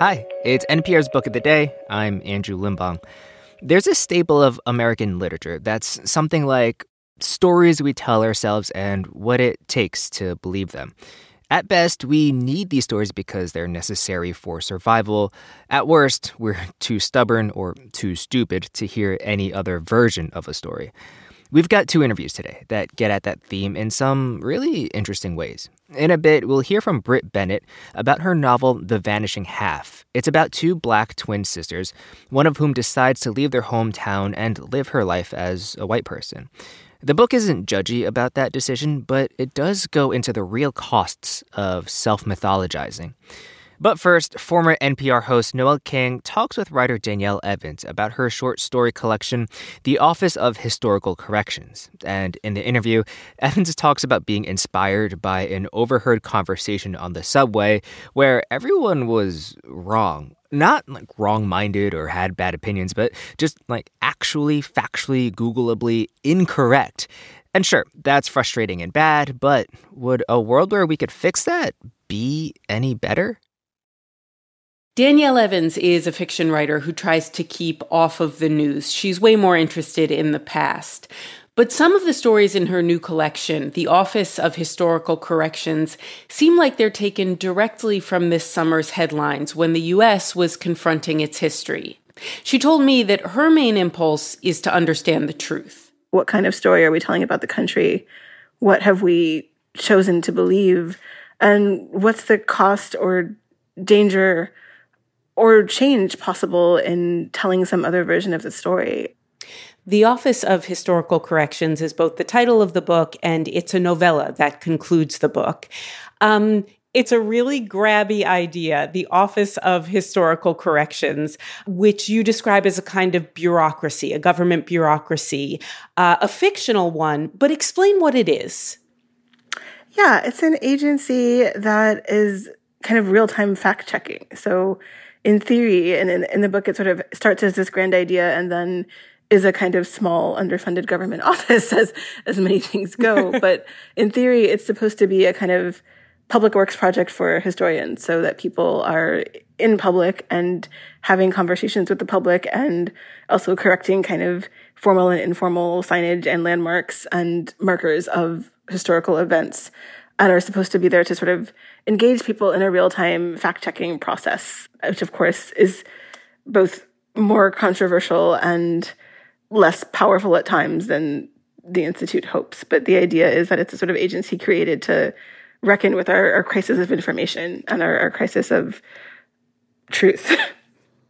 Hi, it's NPR's Book of the Day. I'm Andrew Limbong. There's a staple of American literature that's something like stories we tell ourselves and what it takes to believe them. At best, we need these stories because they're necessary for survival. At worst, we're too stubborn or too stupid to hear any other version of a story. We've got two interviews today that get at that theme in some really interesting ways. In a bit, we'll hear from Brit Bennett about her novel, The Vanishing Half. It's about two black twin sisters, one of whom decides to leave their hometown and live her life as a white person. The book isn't judgy about that decision, but it does go into the real costs of self mythologizing. But first, former NPR host Noel King talks with writer Danielle Evans about her short story collection, The Office of Historical Corrections. And in the interview, Evans talks about being inspired by an overheard conversation on the subway where everyone was wrong. Not like wrong minded or had bad opinions, but just like actually, factually, Googleably incorrect. And sure, that's frustrating and bad, but would a world where we could fix that be any better? Danielle Evans is a fiction writer who tries to keep off of the news. She's way more interested in the past. But some of the stories in her new collection, The Office of Historical Corrections, seem like they're taken directly from this summer's headlines when the US was confronting its history. She told me that her main impulse is to understand the truth. What kind of story are we telling about the country? What have we chosen to believe? And what's the cost or danger or change possible in telling some other version of the story. The Office of Historical Corrections is both the title of the book and it's a novella that concludes the book. Um, it's a really grabby idea, the Office of Historical Corrections, which you describe as a kind of bureaucracy, a government bureaucracy, uh, a fictional one, but explain what it is. Yeah, it's an agency that is kind of real time fact checking. So in theory, and in, in the book, it sort of starts as this grand idea and then is a kind of small underfunded government office as as many things go. But in theory it's supposed to be a kind of public works project for historians so that people are in public and having conversations with the public and also correcting kind of formal and informal signage and landmarks and markers of historical events and are supposed to be there to sort of engage people in a real time fact checking process, which of course is both more controversial and less powerful at times than the Institute hopes. But the idea is that it's a sort of agency created to reckon with our, our crisis of information and our, our crisis of truth.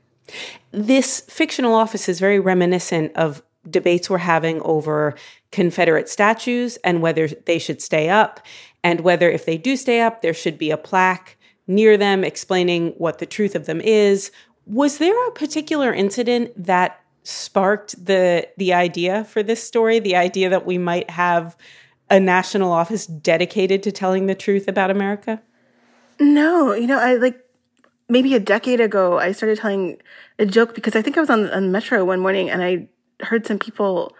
this fictional office is very reminiscent of debates we're having over Confederate statues and whether they should stay up and whether if they do stay up, there should be a plaque near them explaining what the truth of them is. Was there a particular incident that sparked the the idea for this story, the idea that we might have a national office dedicated to telling the truth about America? No, you know, I like maybe a decade ago I started telling a joke because I think I was on, on Metro one morning and I heard some people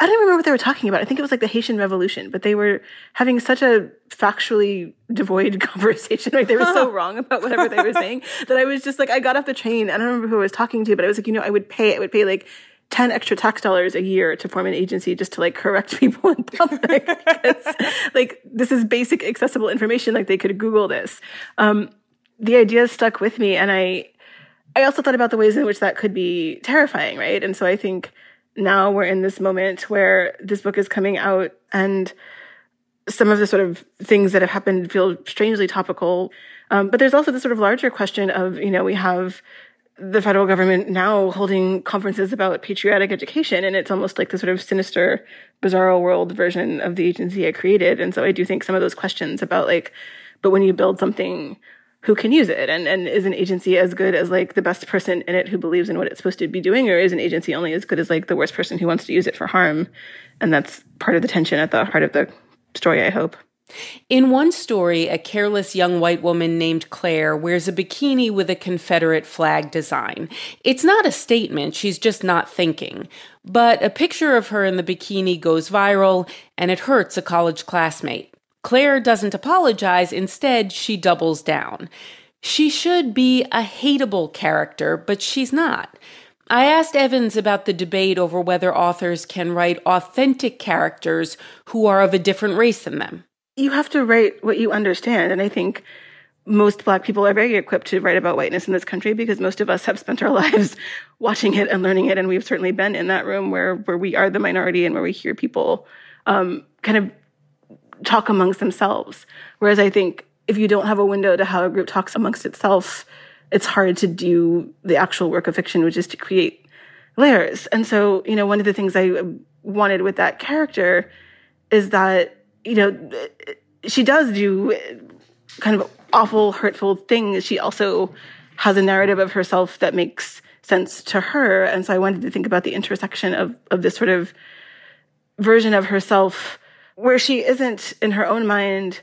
I don't remember what they were talking about. I think it was like the Haitian Revolution, but they were having such a factually devoid conversation. Like they were so wrong about whatever they were saying that I was just like, I got off the train. I don't remember who I was talking to, but I was like, you know, I would pay, I would pay like 10 extra tax dollars a year to form an agency just to like correct people in public. because, like this is basic accessible information. Like they could Google this. Um, the idea stuck with me. And I, I also thought about the ways in which that could be terrifying. Right. And so I think, now we're in this moment where this book is coming out and some of the sort of things that have happened feel strangely topical. Um, but there's also the sort of larger question of, you know, we have the federal government now holding conferences about patriotic education, and it's almost like the sort of sinister, bizarro world version of the agency I created. And so I do think some of those questions about like, but when you build something who can use it and, and is an agency as good as like the best person in it who believes in what it's supposed to be doing or is an agency only as good as like the worst person who wants to use it for harm and that's part of the tension at the heart of the story i hope in one story, a careless young white woman named Claire wears a bikini with a Confederate flag design. It's not a statement, she's just not thinking. But a picture of her in the bikini goes viral, and it hurts a college classmate. Claire doesn't apologize. Instead, she doubles down. She should be a hateable character, but she's not. I asked Evans about the debate over whether authors can write authentic characters who are of a different race than them. You have to write what you understand. And I think most black people are very equipped to write about whiteness in this country because most of us have spent our lives watching it and learning it. And we've certainly been in that room where, where we are the minority and where we hear people um, kind of talk amongst themselves. Whereas I think if you don't have a window to how a group talks amongst itself, it's hard to do the actual work of fiction, which is to create layers. And so, you know, one of the things I wanted with that character is that, you know, she does do kind of awful, hurtful things. She also has a narrative of herself that makes sense to her. And so I wanted to think about the intersection of, of this sort of version of herself where she isn't in her own mind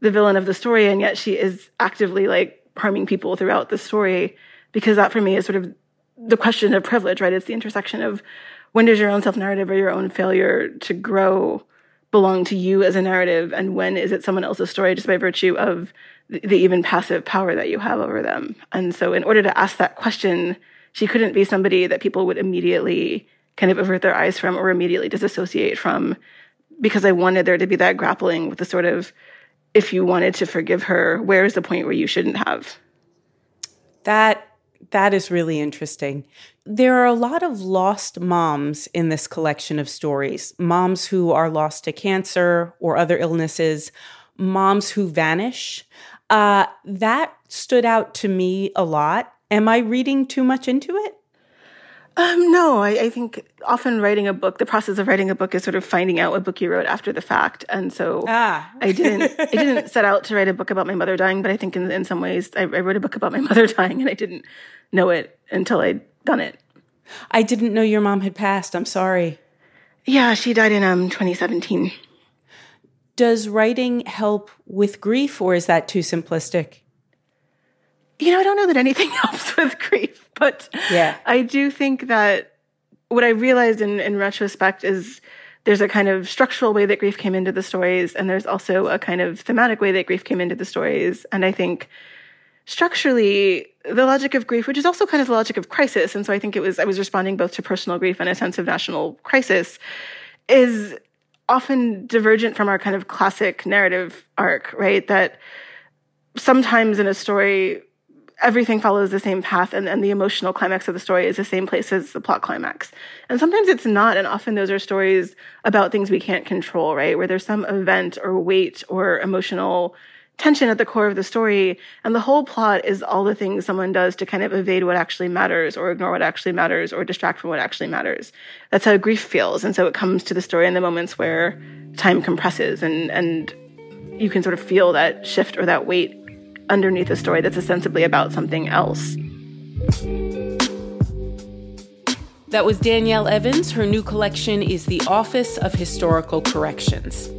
the villain of the story, and yet she is actively like harming people throughout the story because that for me is sort of the question of privilege, right? It's the intersection of when does your own self narrative or your own failure to grow belong to you as a narrative, and when is it someone else's story just by virtue of the, even passive power that you have over them? And so, in order to ask that question, she couldn't be somebody that people would immediately kind of avert their eyes from or immediately disassociate from because I wanted there to be that grappling with the sort of if you wanted to forgive her, where is the point where you shouldn't have? That that is really interesting. There are a lot of lost moms in this collection of stories. Moms who are lost to cancer or other illnesses, moms who vanish. Uh, that stood out to me a lot. Am I reading too much into it? Um, no, I, I, think often writing a book, the process of writing a book is sort of finding out what book you wrote after the fact. And so ah. I didn't, I didn't set out to write a book about my mother dying, but I think in, in some ways I, I wrote a book about my mother dying and I didn't know it until I'd done it. I didn't know your mom had passed. I'm sorry. Yeah, she died in um 2017. Does writing help with grief or is that too simplistic? You know, I don't know that anything helps with grief, but yeah, I do think that what I realized in, in retrospect is there's a kind of structural way that grief came into the stories, and there's also a kind of thematic way that grief came into the stories. And I think structurally, the logic of grief, which is also kind of the logic of crisis, and so I think it was I was responding both to personal grief and a sense of national crisis, is often divergent from our kind of classic narrative arc, right? That sometimes in a story everything follows the same path and, and the emotional climax of the story is the same place as the plot climax. And sometimes it's not. And often those are stories about things we can't control, right? Where there's some event or weight or emotional tension at the core of the story. And the whole plot is all the things someone does to kind of evade what actually matters or ignore what actually matters or distract from what actually matters. That's how grief feels. And so it comes to the story in the moments where time compresses and, and you can sort of feel that shift or that weight underneath a story that's ostensibly about something else. That was Danielle Evans. Her new collection is The Office of Historical Corrections.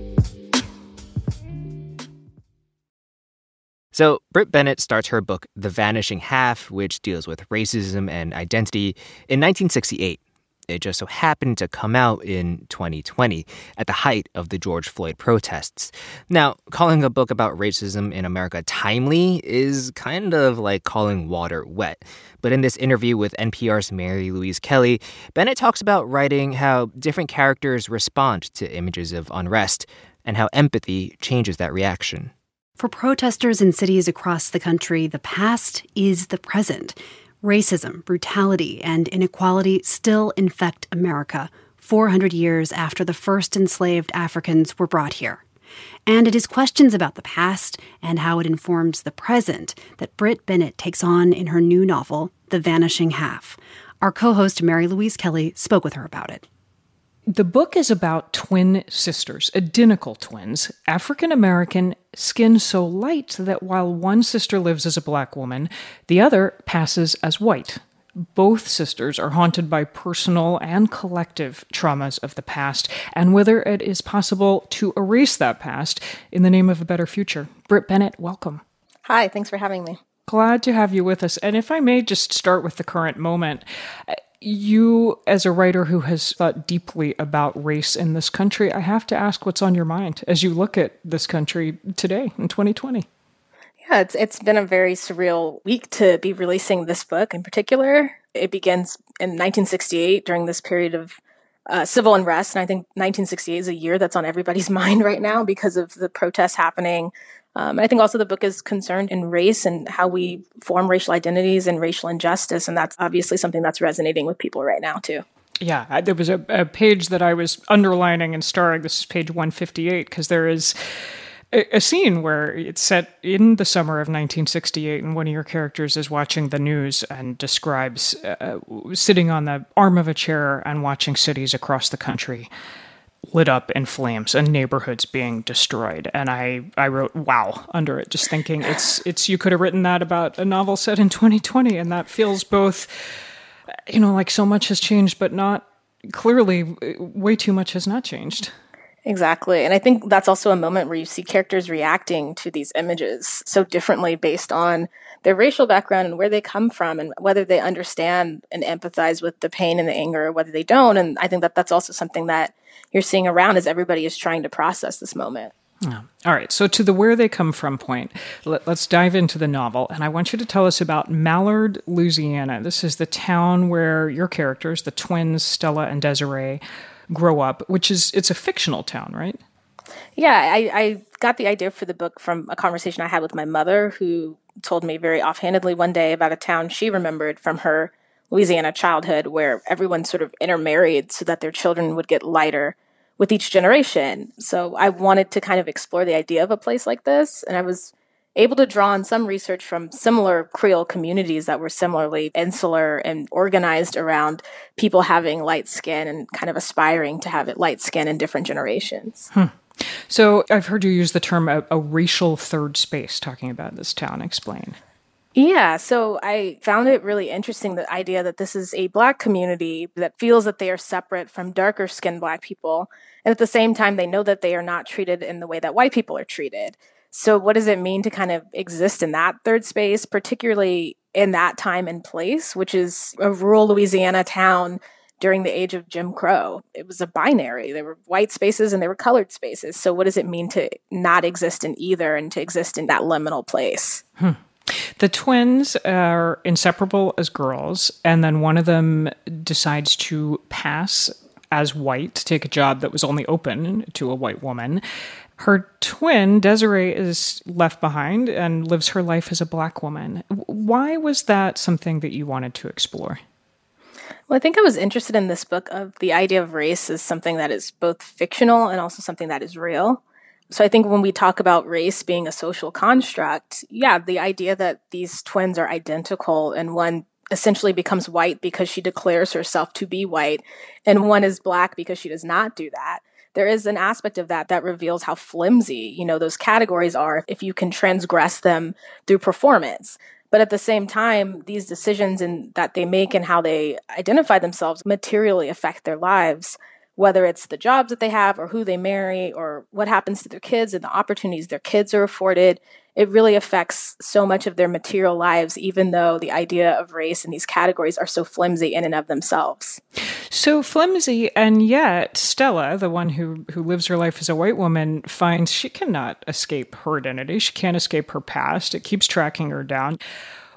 So, Brit Bennett starts her book, The Vanishing Half, which deals with racism and identity, in 1968. It just so happened to come out in 2020 at the height of the George Floyd protests. Now, calling a book about racism in America timely is kind of like calling water wet. But in this interview with NPR's Mary Louise Kelly, Bennett talks about writing how different characters respond to images of unrest and how empathy changes that reaction. For protesters in cities across the country, the past is the present. Racism, brutality, and inequality still infect America 400 years after the first enslaved Africans were brought here. And it is questions about the past and how it informs the present that Brit Bennett takes on in her new novel, The Vanishing Half. Our co host, Mary Louise Kelly, spoke with her about it. The book is about twin sisters, identical twins, African American, skin so light that while one sister lives as a black woman, the other passes as white. Both sisters are haunted by personal and collective traumas of the past, and whether it is possible to erase that past in the name of a better future. Brit Bennett, welcome. Hi, thanks for having me. Glad to have you with us. And if I may just start with the current moment, you, as a writer who has thought deeply about race in this country, I have to ask what's on your mind as you look at this country today in 2020. Yeah, it's it's been a very surreal week to be releasing this book in particular. It begins in 1968 during this period of uh, civil unrest, and I think 1968 is a year that's on everybody's mind right now because of the protests happening. Um, I think also the book is concerned in race and how we form racial identities and racial injustice, and that's obviously something that's resonating with people right now too. Yeah, there was a, a page that I was underlining and starring. This is page 158 because there is a, a scene where it's set in the summer of 1968, and one of your characters is watching the news and describes uh, sitting on the arm of a chair and watching cities across the country lit up in flames and neighborhoods being destroyed and i i wrote wow under it just thinking it's it's you could have written that about a novel set in 2020 and that feels both you know like so much has changed but not clearly uh, way too much has not changed Exactly. And I think that's also a moment where you see characters reacting to these images so differently based on their racial background and where they come from and whether they understand and empathize with the pain and the anger or whether they don't. And I think that that's also something that you're seeing around as everybody is trying to process this moment. Yeah. All right. So, to the where they come from point, let, us dive into the novel. And I want you to tell us about Mallard, Louisiana. This is the town where your characters, the twins, Stella and Desiree, grow up, which is it's a fictional town, right? Yeah, I, I got the idea for the book from a conversation I had with my mother, who told me very offhandedly one day about a town she remembered from her Louisiana childhood where everyone sort of intermarried so that their children would get lighter with each generation. So I wanted to kind of explore the idea of a place like this. And I was able to draw on some research from similar Creole communities that were similarly insular and organized around people having light skin and kind of aspiring to have it light skin in different generations. Hmm. So I've heard you use the term a, a racial third space talking about this town. Explain. Yeah, so I found it really interesting the idea that this is a black community that feels that they are separate from darker skinned black people. And at the same time, they know that they are not treated in the way that white people are treated. So, what does it mean to kind of exist in that third space, particularly in that time and place, which is a rural Louisiana town during the age of Jim Crow? It was a binary. There were white spaces and there were colored spaces. So, what does it mean to not exist in either and to exist in that liminal place? Hmm. The twins are inseparable as girls, and then one of them decides to pass as white to take a job that was only open to a white woman. Her twin, Desiree, is left behind and lives her life as a black woman. Why was that something that you wanted to explore? Well, I think I was interested in this book of the idea of race as something that is both fictional and also something that is real. So I think when we talk about race being a social construct, yeah, the idea that these twins are identical and one essentially becomes white because she declares herself to be white and one is black because she does not do that there is an aspect of that that reveals how flimsy, you know, those categories are if you can transgress them through performance. But at the same time, these decisions and that they make and how they identify themselves materially affect their lives whether it's the jobs that they have or who they marry or what happens to their kids and the opportunities their kids are afforded. It really affects so much of their material lives, even though the idea of race and these categories are so flimsy in and of themselves. So flimsy, and yet Stella, the one who, who lives her life as a white woman, finds she cannot escape her identity. She can't escape her past. It keeps tracking her down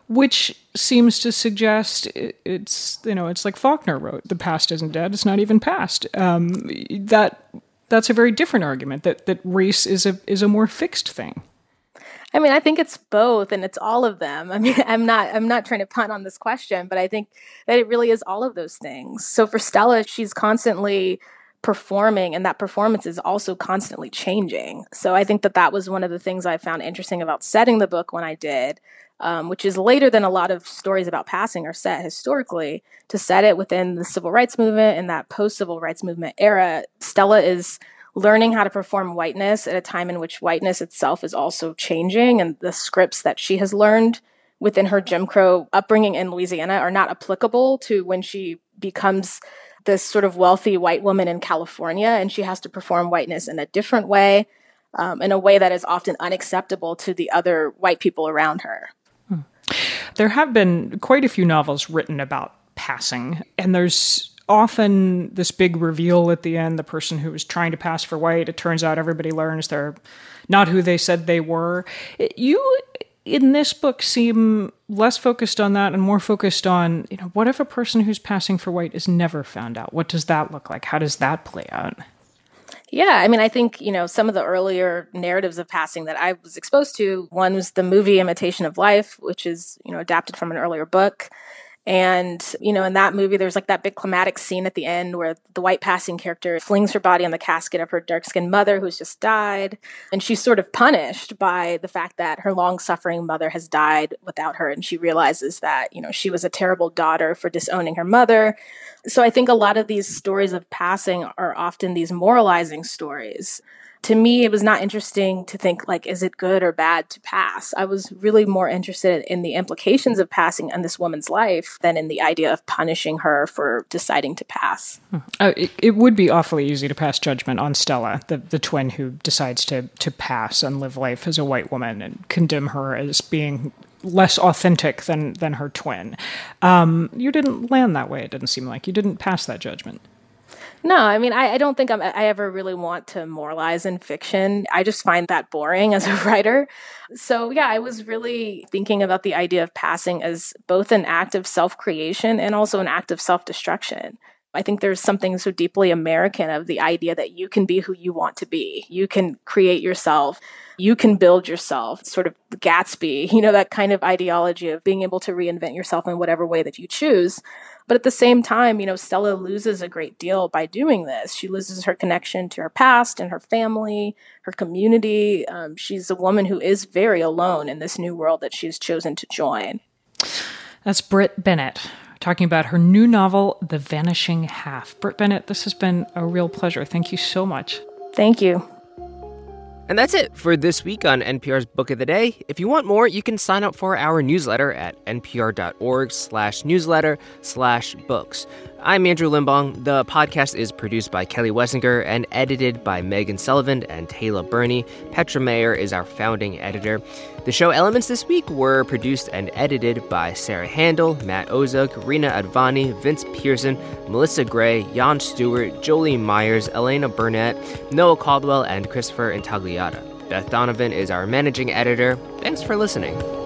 which seems to suggest it's you know it's like Faulkner wrote the past isn't dead it's not even past um, that that's a very different argument that that race is a is a more fixed thing I mean, I think it's both and it's all of them. I mean, I'm not I'm not trying to punt on this question, but I think that it really is all of those things. So for Stella, she's constantly performing and that performance is also constantly changing. So I think that that was one of the things I found interesting about setting the book when I did um, which is later than a lot of stories about passing are set historically, to set it within the civil rights movement and that post civil rights movement era. Stella is learning how to perform whiteness at a time in which whiteness itself is also changing, and the scripts that she has learned within her Jim Crow upbringing in Louisiana are not applicable to when she becomes this sort of wealthy white woman in California and she has to perform whiteness in a different way, um, in a way that is often unacceptable to the other white people around her. There have been quite a few novels written about passing, and there's often this big reveal at the end the person who was trying to pass for white it turns out everybody learns they're not who they said they were you in this book seem less focused on that and more focused on, you know, what if a person who's passing for white is never found out? What does that look like? How does that play out? Yeah, I mean, I think, you know, some of the earlier narratives of passing that I was exposed to, one was the movie Imitation of Life, which is, you know, adapted from an earlier book. And, you know, in that movie, there's like that big climatic scene at the end where the white passing character flings her body on the casket of her dark skinned mother who's just died. And she's sort of punished by the fact that her long suffering mother has died without her. And she realizes that, you know, she was a terrible daughter for disowning her mother. So I think a lot of these stories of passing are often these moralizing stories to me, it was not interesting to think like, is it good or bad to pass? I was really more interested in the implications of passing in this woman's life than in the idea of punishing her for deciding to pass. Uh, it, it, would be awfully easy to pass judgment on Stella, the, the twin who decides to to pass and live life as a white woman, and condemn her as being less authentic than than her twin. Um, you didn't land that way. It didn't seem like you didn't pass that judgment. No, I mean, I, I don't think I'm, I ever really want to moralize in fiction. I just find that boring as a writer. So, yeah, I was really thinking about the idea of passing as both an act of self creation and also an act of self destruction. I think there's something so deeply American of the idea that you can be who you want to be. You can create yourself. You can build yourself, sort of Gatsby, you know, that kind of ideology of being able to reinvent yourself in whatever way that you choose. But at the same time, you know, Stella loses a great deal by doing this. She loses her connection to her past and her family, her community. Um, she's a woman who is very alone in this new world that she's chosen to join. That's Brit Bennett talking about her new novel, The Vanishing Half. Brit Bennett, this has been a real pleasure. Thank you so much. Thank you. And that's it for this week on NPR's Book of the Day. If you want more, you can sign up for our newsletter at npr.org slash newsletter slash books. I'm Andrew Limbong. The podcast is produced by Kelly Wessinger and edited by Megan Sullivan and Taylor Burney. Petra Mayer is our founding editor. The show elements this week were produced and edited by Sarah Handel, Matt Ozuk, Reena Advani, Vince Pearson, Melissa Gray, Jan Stewart, Jolie Myers, Elena Burnett, Noah Caldwell, and Christopher Beth Donovan is our managing editor. Thanks for listening.